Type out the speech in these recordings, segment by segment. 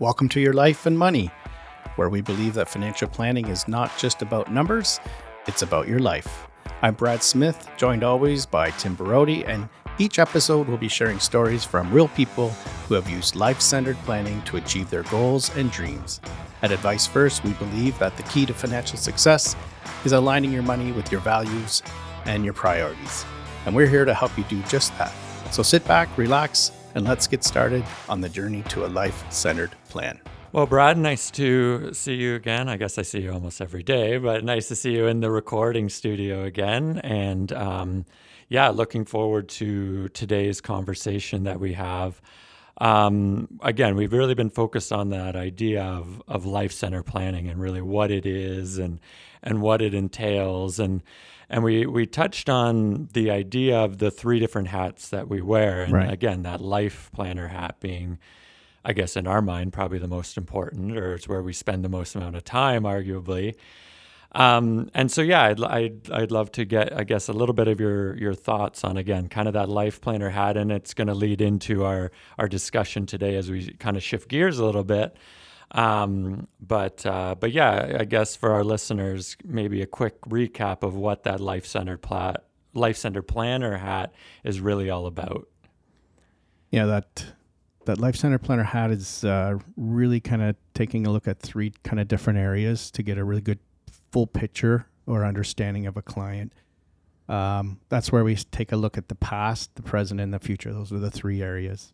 Welcome to Your Life and Money, where we believe that financial planning is not just about numbers, it's about your life. I'm Brad Smith, joined always by Tim Borody, and each episode we'll be sharing stories from real people who have used life centered planning to achieve their goals and dreams. At Advice First, we believe that the key to financial success is aligning your money with your values and your priorities. And we're here to help you do just that. So sit back, relax, and let's get started on the journey to a life centered plan. Well, Brad, nice to see you again. I guess I see you almost every day, but nice to see you in the recording studio again. And um, yeah, looking forward to today's conversation that we have. Um, again, we've really been focused on that idea of, of life center planning and really what it is and and what it entails and and we we touched on the idea of the three different hats that we wear and right. again that life planner hat being i guess in our mind probably the most important or it's where we spend the most amount of time arguably um, and so yeah I'd, I'd, I'd love to get i guess a little bit of your your thoughts on again kind of that life planner hat and it's going to lead into our our discussion today as we kind of shift gears a little bit um, but uh, but yeah, I guess for our listeners, maybe a quick recap of what that life centered plat life center planner hat is really all about. Yeah, that that life center planner hat is uh, really kind of taking a look at three kind of different areas to get a really good full picture or understanding of a client. Um, that's where we take a look at the past, the present, and the future. Those are the three areas.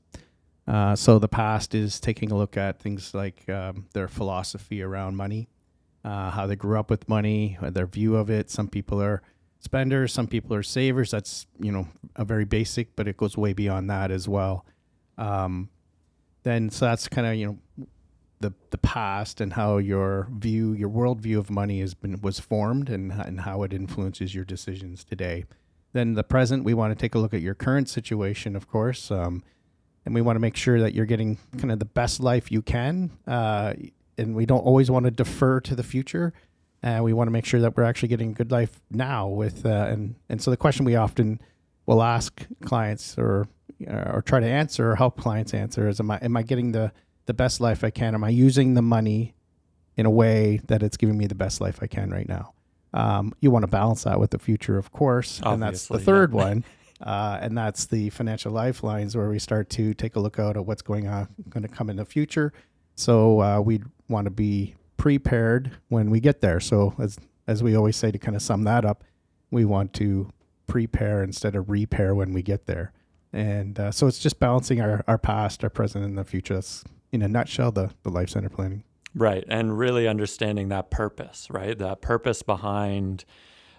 Uh, so the past is taking a look at things like um, their philosophy around money, uh, how they grew up with money, uh, their view of it. Some people are spenders, some people are savers. That's you know a very basic, but it goes way beyond that as well. Um, then so that's kind of you know the the past and how your view, your worldview of money has been was formed and and how it influences your decisions today. Then the present, we want to take a look at your current situation, of course. Um, and we want to make sure that you're getting kind of the best life you can. Uh, and we don't always want to defer to the future. And we want to make sure that we're actually getting a good life now. With uh, and and so the question we often will ask clients or uh, or try to answer or help clients answer is: Am I am I getting the the best life I can? Am I using the money in a way that it's giving me the best life I can right now? Um, you want to balance that with the future, of course, Obviously, and that's the third yeah. one. Uh, and that's the financial lifelines where we start to take a look out at what's going on, going to come in the future. So uh, we want to be prepared when we get there. So as as we always say, to kind of sum that up, we want to prepare instead of repair when we get there. And uh, so it's just balancing our, our past, our present, and the future. That's in a nutshell the the life center planning. Right, and really understanding that purpose, right? That purpose behind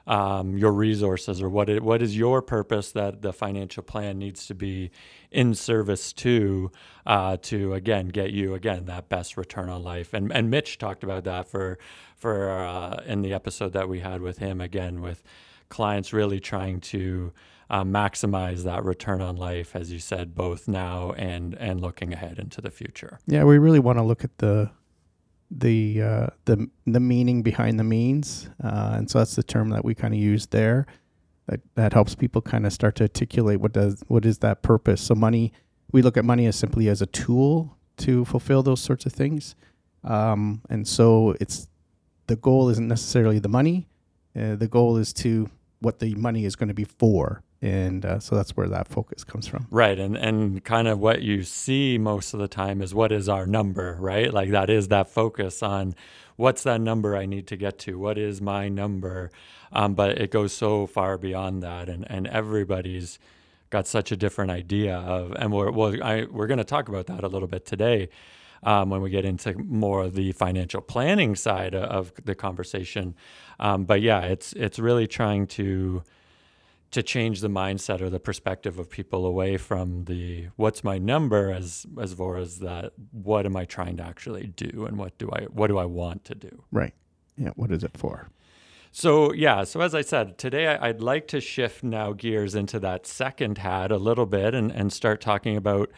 um, your resources or what it, what is your purpose that the financial plan needs to be in service to uh, to again get you again that best return on life and and Mitch talked about that for for uh, in the episode that we had with him again with clients really trying to uh, maximize that return on life as you said both now and and looking ahead into the future yeah we really want to look at the the uh, the the meaning behind the means, uh, and so that's the term that we kind of use there. That that helps people kind of start to articulate what does what is that purpose. So money, we look at money as simply as a tool to fulfill those sorts of things, um, and so it's the goal isn't necessarily the money. Uh, the goal is to what the money is going to be for and uh, so that's where that focus comes from. Right and and kind of what you see most of the time is what is our number right? Like that is that focus on what's that number i need to get to? What is my number? Um, but it goes so far beyond that and and everybody's got such a different idea of and we're well, I, we're going to talk about that a little bit today um, when we get into more of the financial planning side of the conversation. Um, but yeah it's it's really trying to to change the mindset or the perspective of people away from the what's my number as as far as that what am I trying to actually do and what do I what do I want to do? Right. Yeah what is it for? So yeah so as I said today I'd like to shift now gears into that second hat a little bit and and start talking about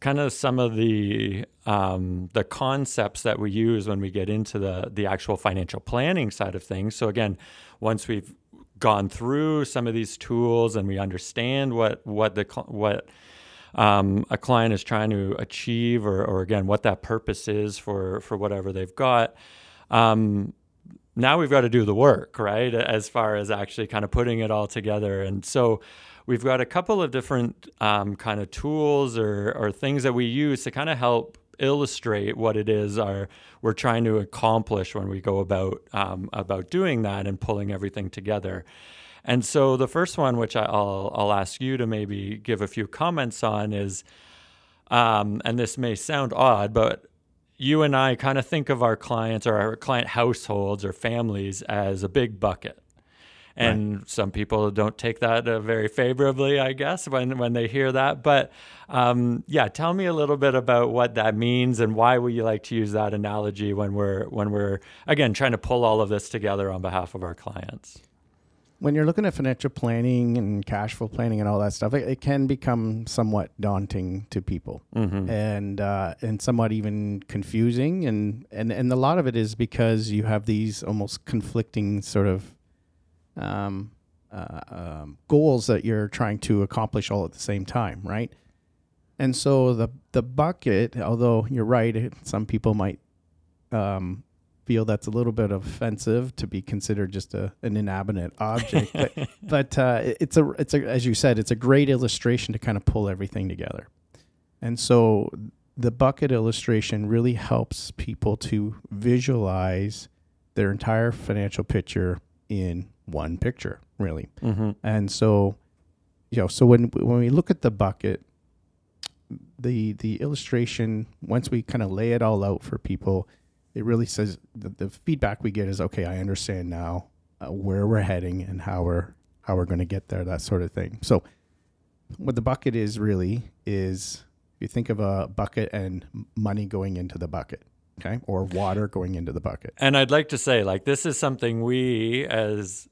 kind of some of the um, the concepts that we use when we get into the the actual financial planning side of things. So again, once we've gone through some of these tools and we understand what what the what um, a client is trying to achieve, or, or again, what that purpose is for for whatever they've got. Um, now we've got to do the work, right? As far as actually kind of putting it all together, and so we've got a couple of different um, kind of tools or, or things that we use to kind of help illustrate what it is our, we're trying to accomplish when we go about um, about doing that and pulling everything together. And so the first one, which I'll I'll ask you to maybe give a few comments on, is, um, and this may sound odd, but you and I kind of think of our clients or our client households or families as a big bucket. And right. some people don't take that uh, very favorably, I guess, when, when they hear that. But um, yeah, tell me a little bit about what that means and why would you like to use that analogy when we're when we're again trying to pull all of this together on behalf of our clients when you're looking at financial planning and cash flow planning and all that stuff, it, it can become somewhat daunting to people mm-hmm. and uh, and somewhat even confusing. And, and and a lot of it is because you have these almost conflicting sort of um, uh, um, goals that you're trying to accomplish all at the same time, right? And so the the bucket, although you're right, some people might um, feel that's a little bit offensive to be considered just a, an inanimate object. but but uh, it's a it's a as you said, it's a great illustration to kind of pull everything together. And so the bucket illustration really helps people to visualize their entire financial picture in one picture, really. Mm-hmm. And so, you know, so when when we look at the bucket, the the illustration once we kind of lay it all out for people it really says the, the feedback we get is okay i understand now uh, where we're heading and how we're how we're going to get there that sort of thing so what the bucket is really is you think of a bucket and money going into the bucket okay or water going into the bucket and i'd like to say like this is something we as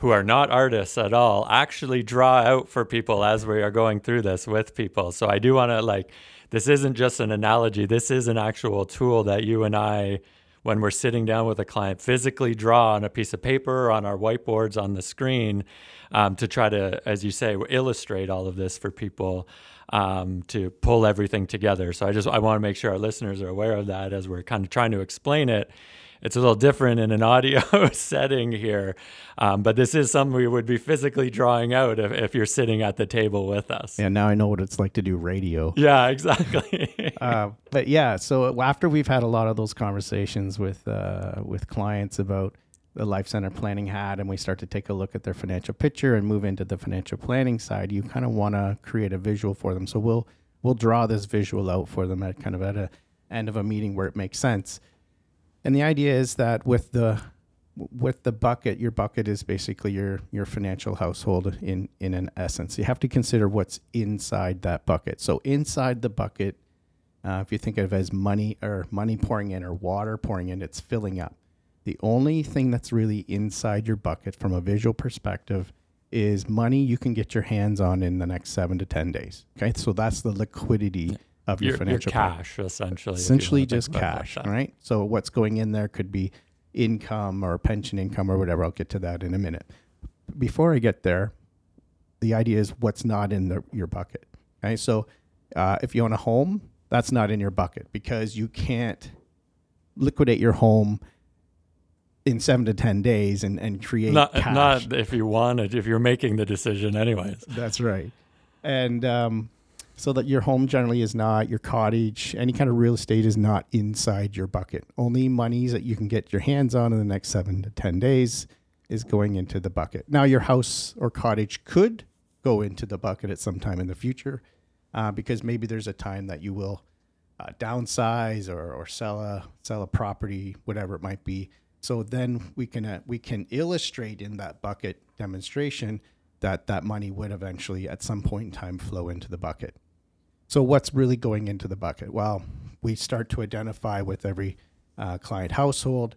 who are not artists at all actually draw out for people as we are going through this with people so i do want to like this isn't just an analogy. This is an actual tool that you and I, when we're sitting down with a client, physically draw on a piece of paper on our whiteboards on the screen um, to try to, as you say, illustrate all of this for people. Um, to pull everything together. So I just I want to make sure our listeners are aware of that as we're kind of trying to explain it it's a little different in an audio setting here. Um, but this is something we would be physically drawing out if, if you're sitting at the table with us. Yeah, now I know what it's like to do radio. Yeah, exactly. uh, but yeah, so after we've had a lot of those conversations with uh, with clients about the life center planning hat and we start to take a look at their financial picture and move into the financial planning side you kind of want to create a visual for them so we'll we'll draw this visual out for them at kind of at a end of a meeting where it makes sense and the idea is that with the with the bucket, your bucket is basically your your financial household in in an essence. You have to consider what's inside that bucket. So inside the bucket, uh, if you think of it as money or money pouring in or water pouring in, it's filling up. The only thing that's really inside your bucket from a visual perspective is money you can get your hands on in the next seven to ten days. Okay, so that's the liquidity of your, your financial your cash, plan. essentially. Essentially, just cash, right? So what's going in there could be income or pension income or whatever. I'll get to that in a minute. Before I get there, the idea is what's not in the, your bucket. Okay, so uh, if you own a home, that's not in your bucket because you can't liquidate your home in seven to ten days and, and create not, cash. Not if you wanted, if you're making the decision, anyways. That's right. And um, so that your home generally is not your cottage any kind of real estate is not inside your bucket. Only monies that you can get your hands on in the next seven to ten days is going into the bucket. Now your house or cottage could go into the bucket at some time in the future uh, because maybe there's a time that you will uh, downsize or, or sell a sell a property whatever it might be. So then we can uh, we can illustrate in that bucket demonstration that that money would eventually at some point in time flow into the bucket so what's really going into the bucket? Well, we start to identify with every uh, client household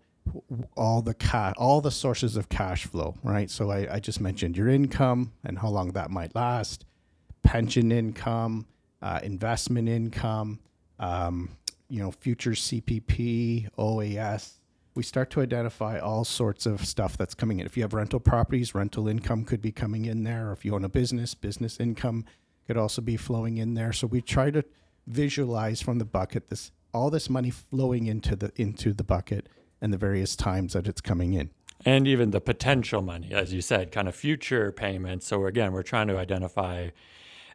all the ca- all the sources of cash flow, right? So I, I just mentioned your income and how long that might last, pension income, uh, investment income, um, you know, future CPP, OAS. We start to identify all sorts of stuff that's coming in. If you have rental properties, rental income could be coming in there. Or if you own a business, business income could also be flowing in there. So we try to visualize from the bucket this all this money flowing into the into the bucket and the various times that it's coming in. And even the potential money, as you said, kind of future payments. So again, we're trying to identify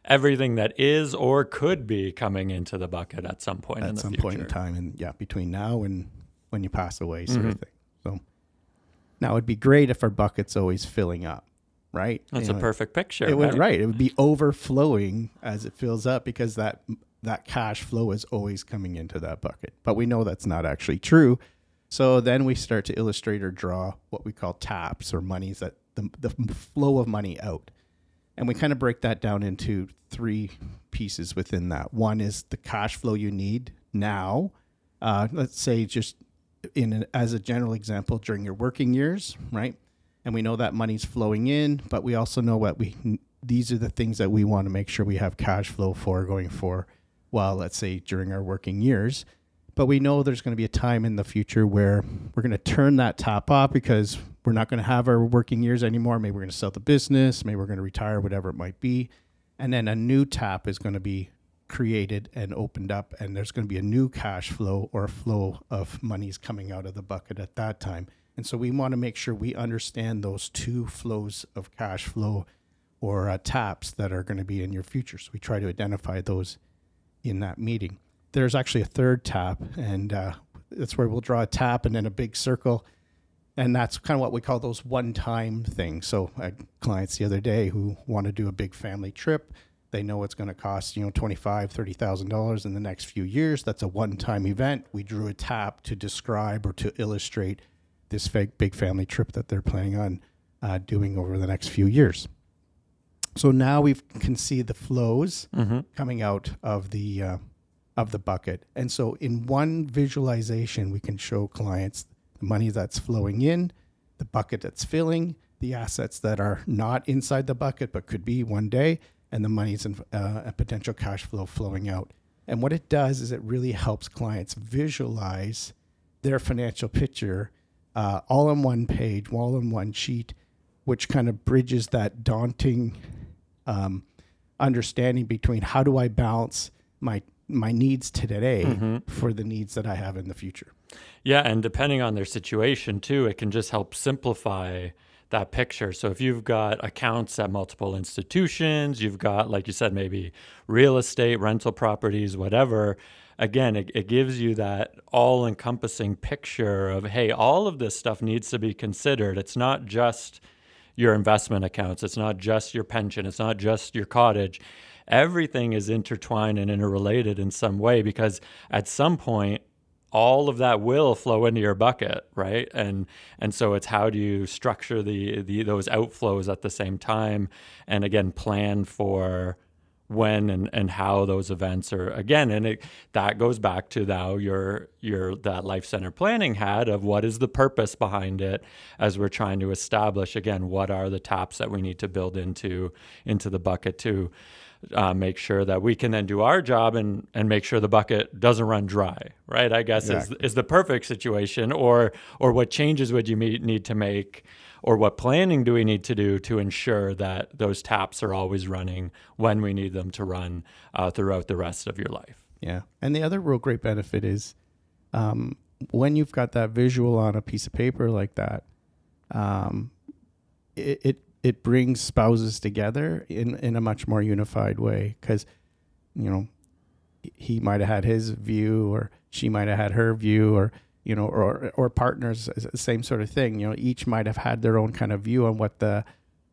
everything that is or could be coming into the bucket at some point at in the some future. point in time, and yeah, between now and when you pass away, sort Mm-hmm. of thing. So now it'd be great if our bucket's always filling up, right? That's You a know, perfect picture. It would right? right. It would be overflowing as it fills up because that that cash flow is always coming into that bucket. But we know that's not actually true. So then we start to illustrate or draw what we call taps or monies that the, the flow of money out. And we kind of break that down into three pieces within that. One is the cash flow you need now. Uh, let's say just in an, as a general example during your working years, right? And we know that money's flowing in, but we also know what we these are the things that we want to make sure we have cash flow for going for while let's say during our working years. But we know there's going to be a time in the future where we're going to turn that tap off because we're not going to have our working years anymore. Maybe we're going to sell the business, maybe we're going to retire, whatever it might be. And then a new tap is going to be created and opened up, and there's going to be a new cash flow or flow of monies coming out of the bucket at that time. And so we want to make sure we understand those two flows of cash flow or uh, taps that are going to be in your future. So we try to identify those in that meeting. There's actually a third tap, and uh, that's where we'll draw a tap and then a big circle. And that's kind of what we call those one time things. So, I had clients the other day who want to do a big family trip. They know it's going to cost, you know, $25,000, $30,000 in the next few years. That's a one time event. We drew a tap to describe or to illustrate this fake big family trip that they're planning on uh, doing over the next few years. So now we can see the flows Mm-hmm. coming out of the uh, of the bucket, and so in one visualization, we can show clients the money that's flowing in, the bucket that's filling, the assets that are not inside the bucket but could be one day, and the money's in, uh, a potential cash flow flowing out. And what it does is it really helps clients visualize their financial picture uh, all in one page, all in one sheet, which kind of bridges that daunting um, understanding between how do I balance my my needs today Mm-hmm. for the needs that I have in the future. Yeah, and depending on their situation too, it can just help simplify that picture. So if you've got accounts at multiple institutions, you've got, like you said, maybe real estate, rental properties, whatever. Again, it, it gives you that all encompassing picture of, hey, all of this stuff needs to be considered. It's not just your investment accounts, it's not just your pension, it's not just your cottage. Everything is intertwined and interrelated in some way because at some point, all of that will flow into your bucket, right? And and so it's how do you structure the, the those outflows at the same time, and again plan for when and, and how those events are again and it that goes back to now your your that life center planning had of what is the purpose behind it as we're trying to establish again what are the taps that we need to build into into the bucket to uh, make sure that we can then do our job and and make sure the bucket doesn't run dry right i guess Exactly. is, is the perfect situation or or what changes would you need to make or what planning do we need to do to ensure that those taps are always running when we need them to run uh, throughout the rest of your life Yeah. And the other real great benefit is um, when you've got that visual on a piece of paper like that, um, it, it it brings spouses together in, in a much more unified way because, you know, he might have had his view or she might have had her view or you know or or partners same sort of thing you know each might have had their own kind of view on what the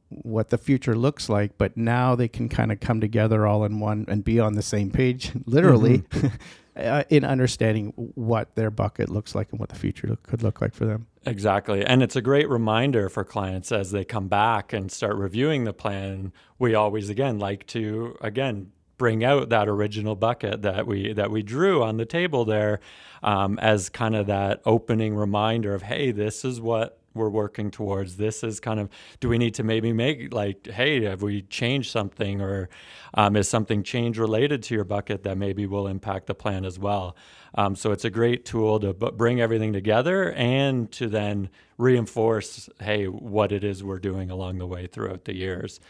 what the future looks like but now they can kind of come together all in one and be on the same page literally uh, in understanding what their bucket looks like and what the future look, could look like for them Exactly. And it's a great reminder for clients as they come back and start reviewing the plan. We always again like to again bring out that original bucket that we that we drew on the table there um, as kind of that opening reminder of hey, this is what we're working towards. This is kind of do we need to maybe make like hey, have we changed something or um, is something change related to your bucket that maybe will impact the plan as well. Um, so it's a great tool to b- bring everything together and to then reinforce, hey, what it is we're doing along the way throughout the years.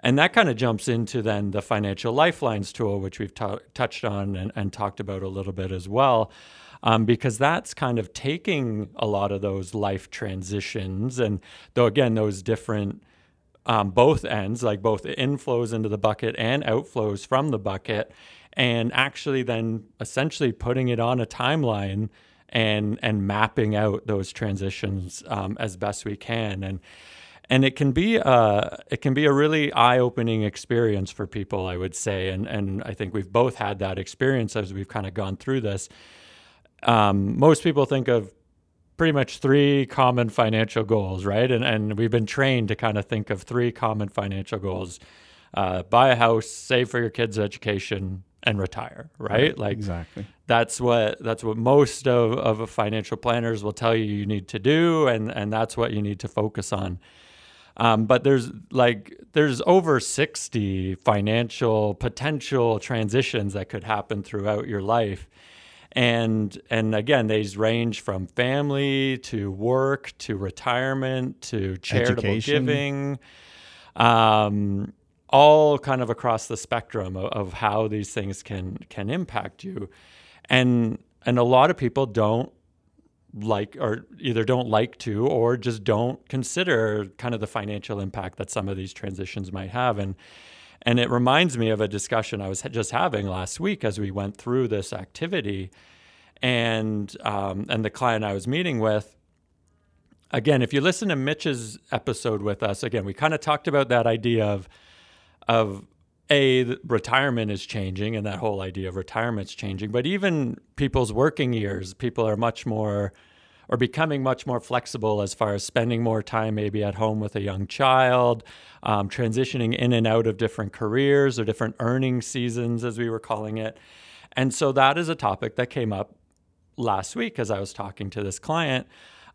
And that kind of jumps into then the financial lifelines tool, which we've t- touched on and, and, talked about a little bit as well. Um, because that's kind of taking a lot of those life transitions, and though again, those different um, both ends, like both inflows into the bucket and outflows from the bucket, and actually then essentially putting it on a timeline and and mapping out those transitions um, as best we can and and it can be a it can be a really eye-opening experience for people I would say. And and I think we've both had that experience as we've kind of gone through this. Um, most people think of pretty much three common financial goals right? And and we've been trained to kind of think of three common financial goals uh, buy a house save for your kids education and retire right, right like exactly. that's what that's what most of, of financial planners will tell you you need to do and and that's what you need to focus on um, but there's like there's over 60 financial potential transitions that could happen throughout your life and and again these range from family to work to retirement to charitable Education. giving um, all kind of across the spectrum of, of how these things can can impact you and and a lot of people don't like or either don't like to or just don't consider kind of the financial impact that some of these transitions might have. And and it reminds me of a discussion I was just having last week as we went through this activity. And um, and the client I was meeting with again if you listen to Mitch's episode with us again we kind of talked about that idea of of a retirement is changing and that whole idea of retirement's changing but even people's working years people are much more or becoming much more flexible as far as spending more time maybe at home with a young child um, transitioning in and out of different careers or different earning seasons as we were calling it. And so that is a topic that came up last week as i was talking to this client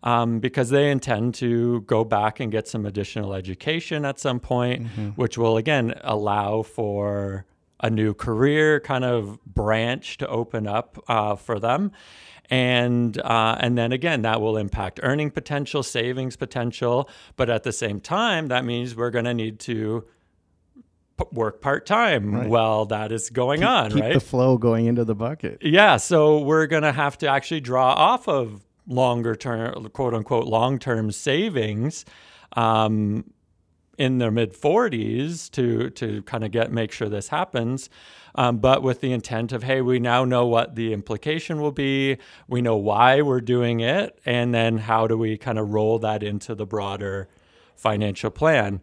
um, because they intend to go back and get some additional education at some point, mm-hmm. which will again allow for a new career kind of branch to open up uh, for them. And uh, and then again, that will impact earning potential, savings potential. But at the same time, that means we're going to need to work part time right. while that is going keep, on, keep right? The flow going into the bucket. Yeah, so we're going to have to actually draw off of longer term, quote unquote, long term savings um, in their mid 40s to to kind of get make sure this happens. Um, but with the intent of, hey, we now know what the implication will be. We know why we're doing it. And then how do we kind of roll that into the broader financial plan?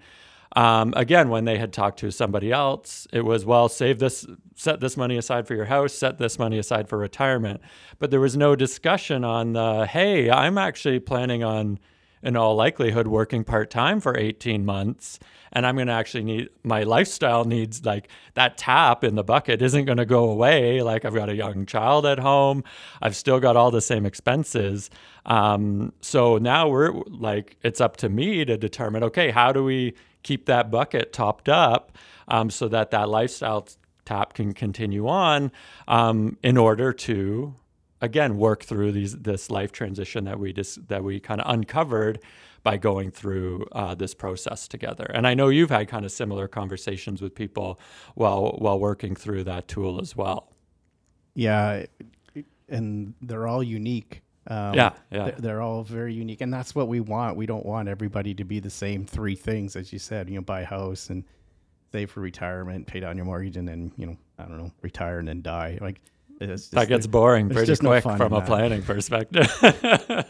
Um, again, when they had talked to somebody else, it was, well, save this, set this money aside for your house, set this money aside for retirement. But there was no discussion on the, hey, I'm actually planning on, in all likelihood, working part time for 18 months. And I'm going to actually need my lifestyle needs like that tap in the bucket isn't going to go away. Like I've got a young child at home, I've still got all the same expenses. Um, so now we're like, it's up to me to determine okay, how do we keep that bucket topped up um, so that that lifestyle tap can continue on um, in order to again work through these this life transition that we just that we kind of uncovered by going through uh, this process together. And I know you've had kind of similar conversations with people while while working through that tool as well. Yeah, and they're all unique. Um, yeah, yeah. They're, all very unique, and that's what we want. We don't want everybody to be the same three things, as you said. You know, buy a house and save for retirement, pay down your mortgage, and then you know, I don't know, retire and then die. Like just, that gets boring pretty quick no from a planning perspective.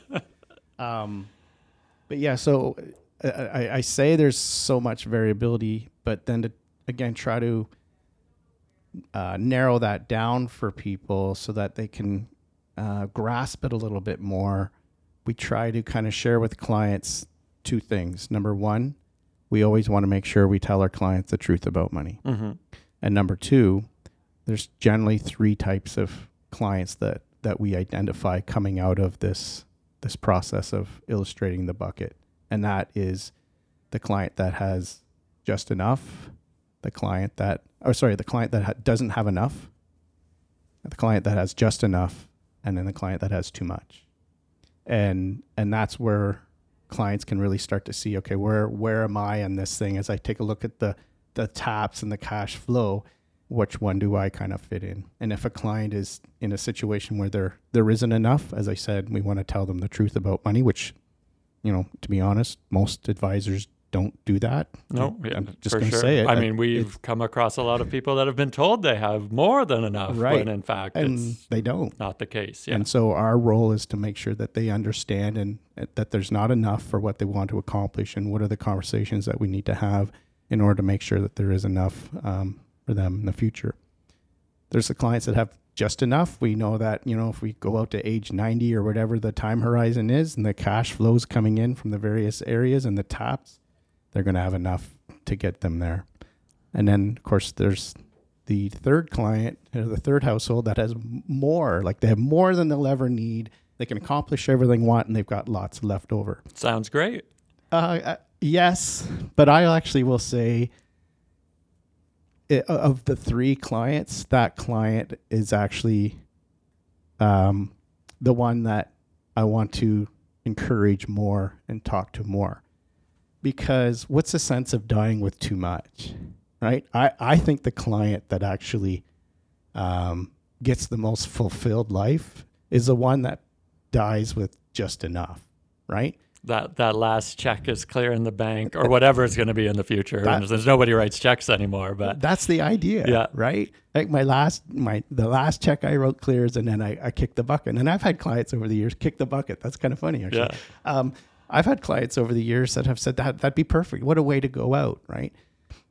um, but yeah, so uh, I, I say there's so much variability, but then to again try to uh, narrow that down for people so that they can uh, grasp it a little bit more, we try to kind of share with clients two things. Number one, we always want to make sure we tell our clients the truth about money. Mm-hmm. And number two, there's generally three types of clients that, that we identify coming out of this this process of illustrating the bucket. And that is the client that has just enough, the client that, or sorry, the client that ha- doesn't have enough, the client that has just enough, and then the client that has too much. And and that's where clients can really start to see okay where where am I on this thing as I take a look at the the taps and the cash flow, which one do I kind of fit in? And if a client is in a situation where there there isn't enough, as I said, we want to tell them the truth about money, which, you know, to be honest, most advisors don't do that. No, yeah, I'm just for going to sure. say it. I mean, we've come across a lot of people that have been told they have more than enough, Right. when in fact and it's they don't. not the case. Yeah. And so our role is to make sure that they understand and uh, that there's not enough for what they want to accomplish, and what are the conversations that we need to have in order to make sure that there is enough um, for them in the future. There's the clients that have just enough. We know that you know if we go out to age 90 or whatever the time horizon is, and the cash flows coming in from the various areas and the taps, they're going to have enough to get them there. And then of course there's the third client or the third household that has more, like they have more than they'll ever need. They can accomplish everything they want, and they've got lots left over. Sounds great. Uh, uh, yes, but I actually will say, i of the three clients, that client is actually um, the one that I want to encourage more and talk to more. Because what's the sense of dying with too much, right? I, I think the client that actually um, gets the most fulfilled life is the one that dies with just enough, right? That that last check is clear in the bank or whatever it's going to be in the future. That- there's nobody writes checks anymore, but that's the idea Yeah. right? Like my last my the last check i wrote clears and then i, I kicked the bucket. And i've had clients over the years kick the bucket. That's kind of funny actually. Yeah. um, i've had clients over the years that have said that that'd be perfect. What a way to go out right?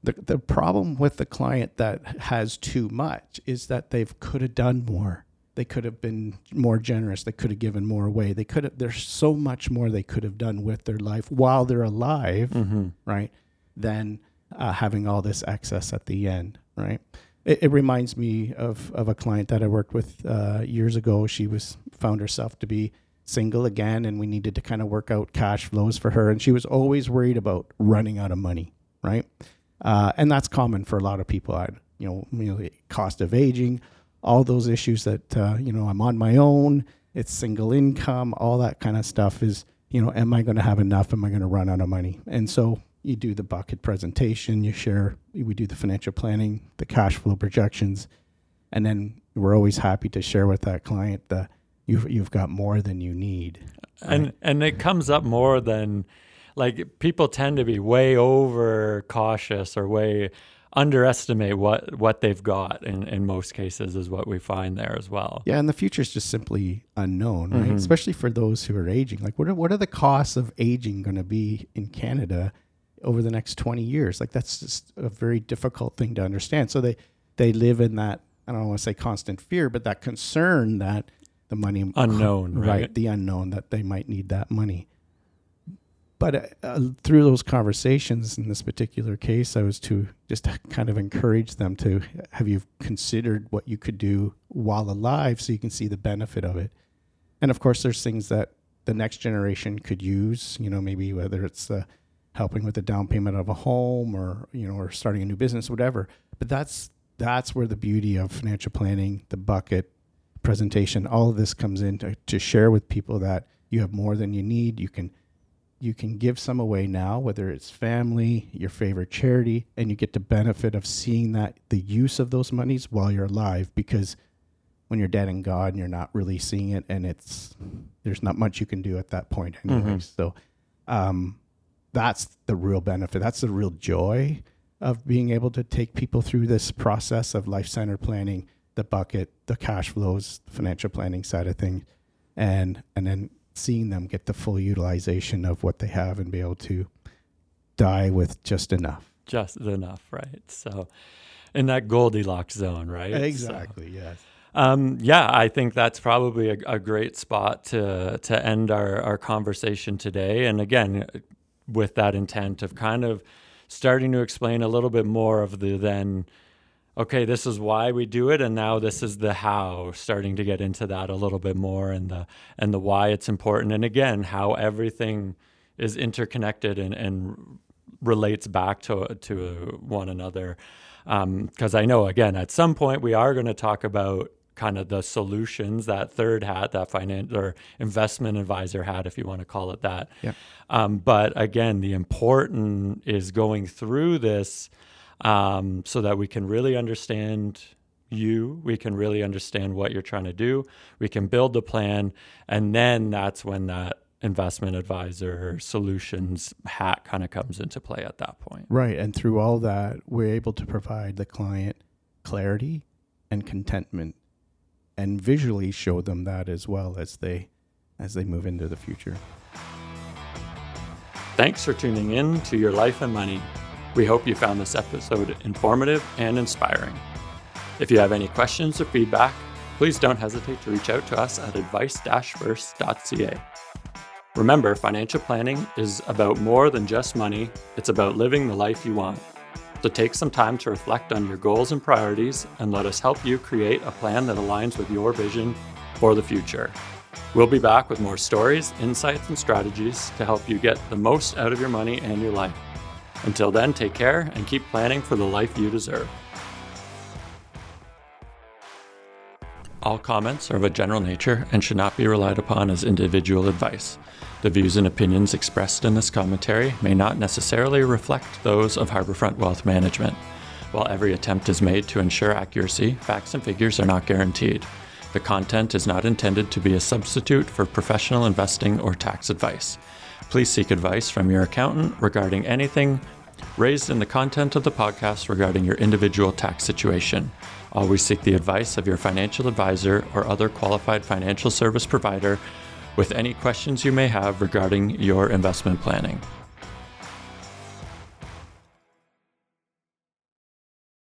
The, the problem with the client that has too much is that they've could have done more they could have been more generous they could have given more away they could have there's so much more they could have done with their life while they're alive Mm-hmm. right than uh, having all this excess at the end right? It, it reminds me of, of a client that i worked with uh, years ago. She was found herself to be single again and we needed to kind of work out cash flows for her and she was always worried about running out of money right? Uh, and that's common for a lot of people. I, you know, you know the cost of aging all those issues that uh, you know i'm on my own it's single income all that kind of stuff is you know am i going to have enough? Am i going to run out of money? And so you do the bucket presentation you share we do the financial planning the cash flow projections and then we're always happy to share with that client that you've, you've got more than you need and and it comes up more than like people tend to be way over cautious or way underestimate what what they've got in in most cases is what we find there as well. Yeah, and the future is just simply unknown, right? Mhm. Especially for those who are aging. Like, what are, what are the costs of aging going to be in Canada over the next 20 years? Like, that's just a very difficult thing to understand. So they, they live in that, I don't want to say constant fear, but that concern that the money, Unknown, right? The unknown that they might need that money. But uh, uh, through those conversations in this particular case, I was to just kind of encourage them to have you considered what you could do while alive so you can see the benefit of it. And of course, there's things that the next generation could use, you know, maybe whether it's uh, helping with the down payment of a home or, you know, or starting a new business, whatever. But that's, that's where the beauty of financial planning, the bucket presentation, all of this comes in to, to share with people that you have more than you need. You can you can give some away now, whether it's family, your favorite charity, and you get the benefit of seeing that the use of those monies while you're alive because when you're dead and gone, you're not really seeing it and it's there's not much you can do at that point anyway. Mhm. So um, that's the real benefit. That's the real joy of being able to take people through this process of life center planning, the bucket, the cash flows, financial planning side of things, and and then seeing them get the full utilization of what they have and be able to die with just enough. Just enough, right? So in that Goldilocks zone, right? So- yes. Um, yeah, I think that's probably a, a great spot to to end our, our conversation today. And again, with that intent of kind of starting to explain a little bit more of the then, okay, this is why we do it, and now this is the how. Starting to get into that a little bit more, and the and the why it's important, and again, how everything is interconnected and, and relates back to to one another. Because I know again, at some point we are going to talk about kind of the solutions that third hat, that finance or investment advisor hat, if you want to call it that. Yeah. Um, but again, the important is going through this um, so that we can really understand you. We can really understand what you're trying to do. We can build the plan. And then that's when that investment advisor solutions hat kind of comes into play at that point. Right. And through all that, we're able to provide the client clarity and contentment and visually show them that as well as they as they move into the future. Thanks for tuning in to Your Life and Money. We hope you found this episode informative and inspiring. If you have any questions or feedback, please don't hesitate to reach out to us at advice-first.ca. Remember, financial planning is about more than just money, it's about living the life you want. So take some time to reflect on your goals and priorities and let us help you create a plan that aligns with your vision for the future. We'll be back with more stories, insights, and strategies to help you get the most out of your money and your life. Until then, take care and keep planning for the life you deserve. All comments are of a general nature and should not be relied upon as individual advice. The views and opinions expressed in this commentary may not necessarily reflect those of Harborfront Wealth Management. While every attempt is made to ensure accuracy, facts and figures are not guaranteed. The content is not intended to be a substitute for professional investing or tax advice. Please seek advice from your accountant regarding anything raised in the content of the podcast regarding your individual tax situation. Always seek the advice of your financial advisor or other qualified financial service provider with any questions you may have regarding your investment planning.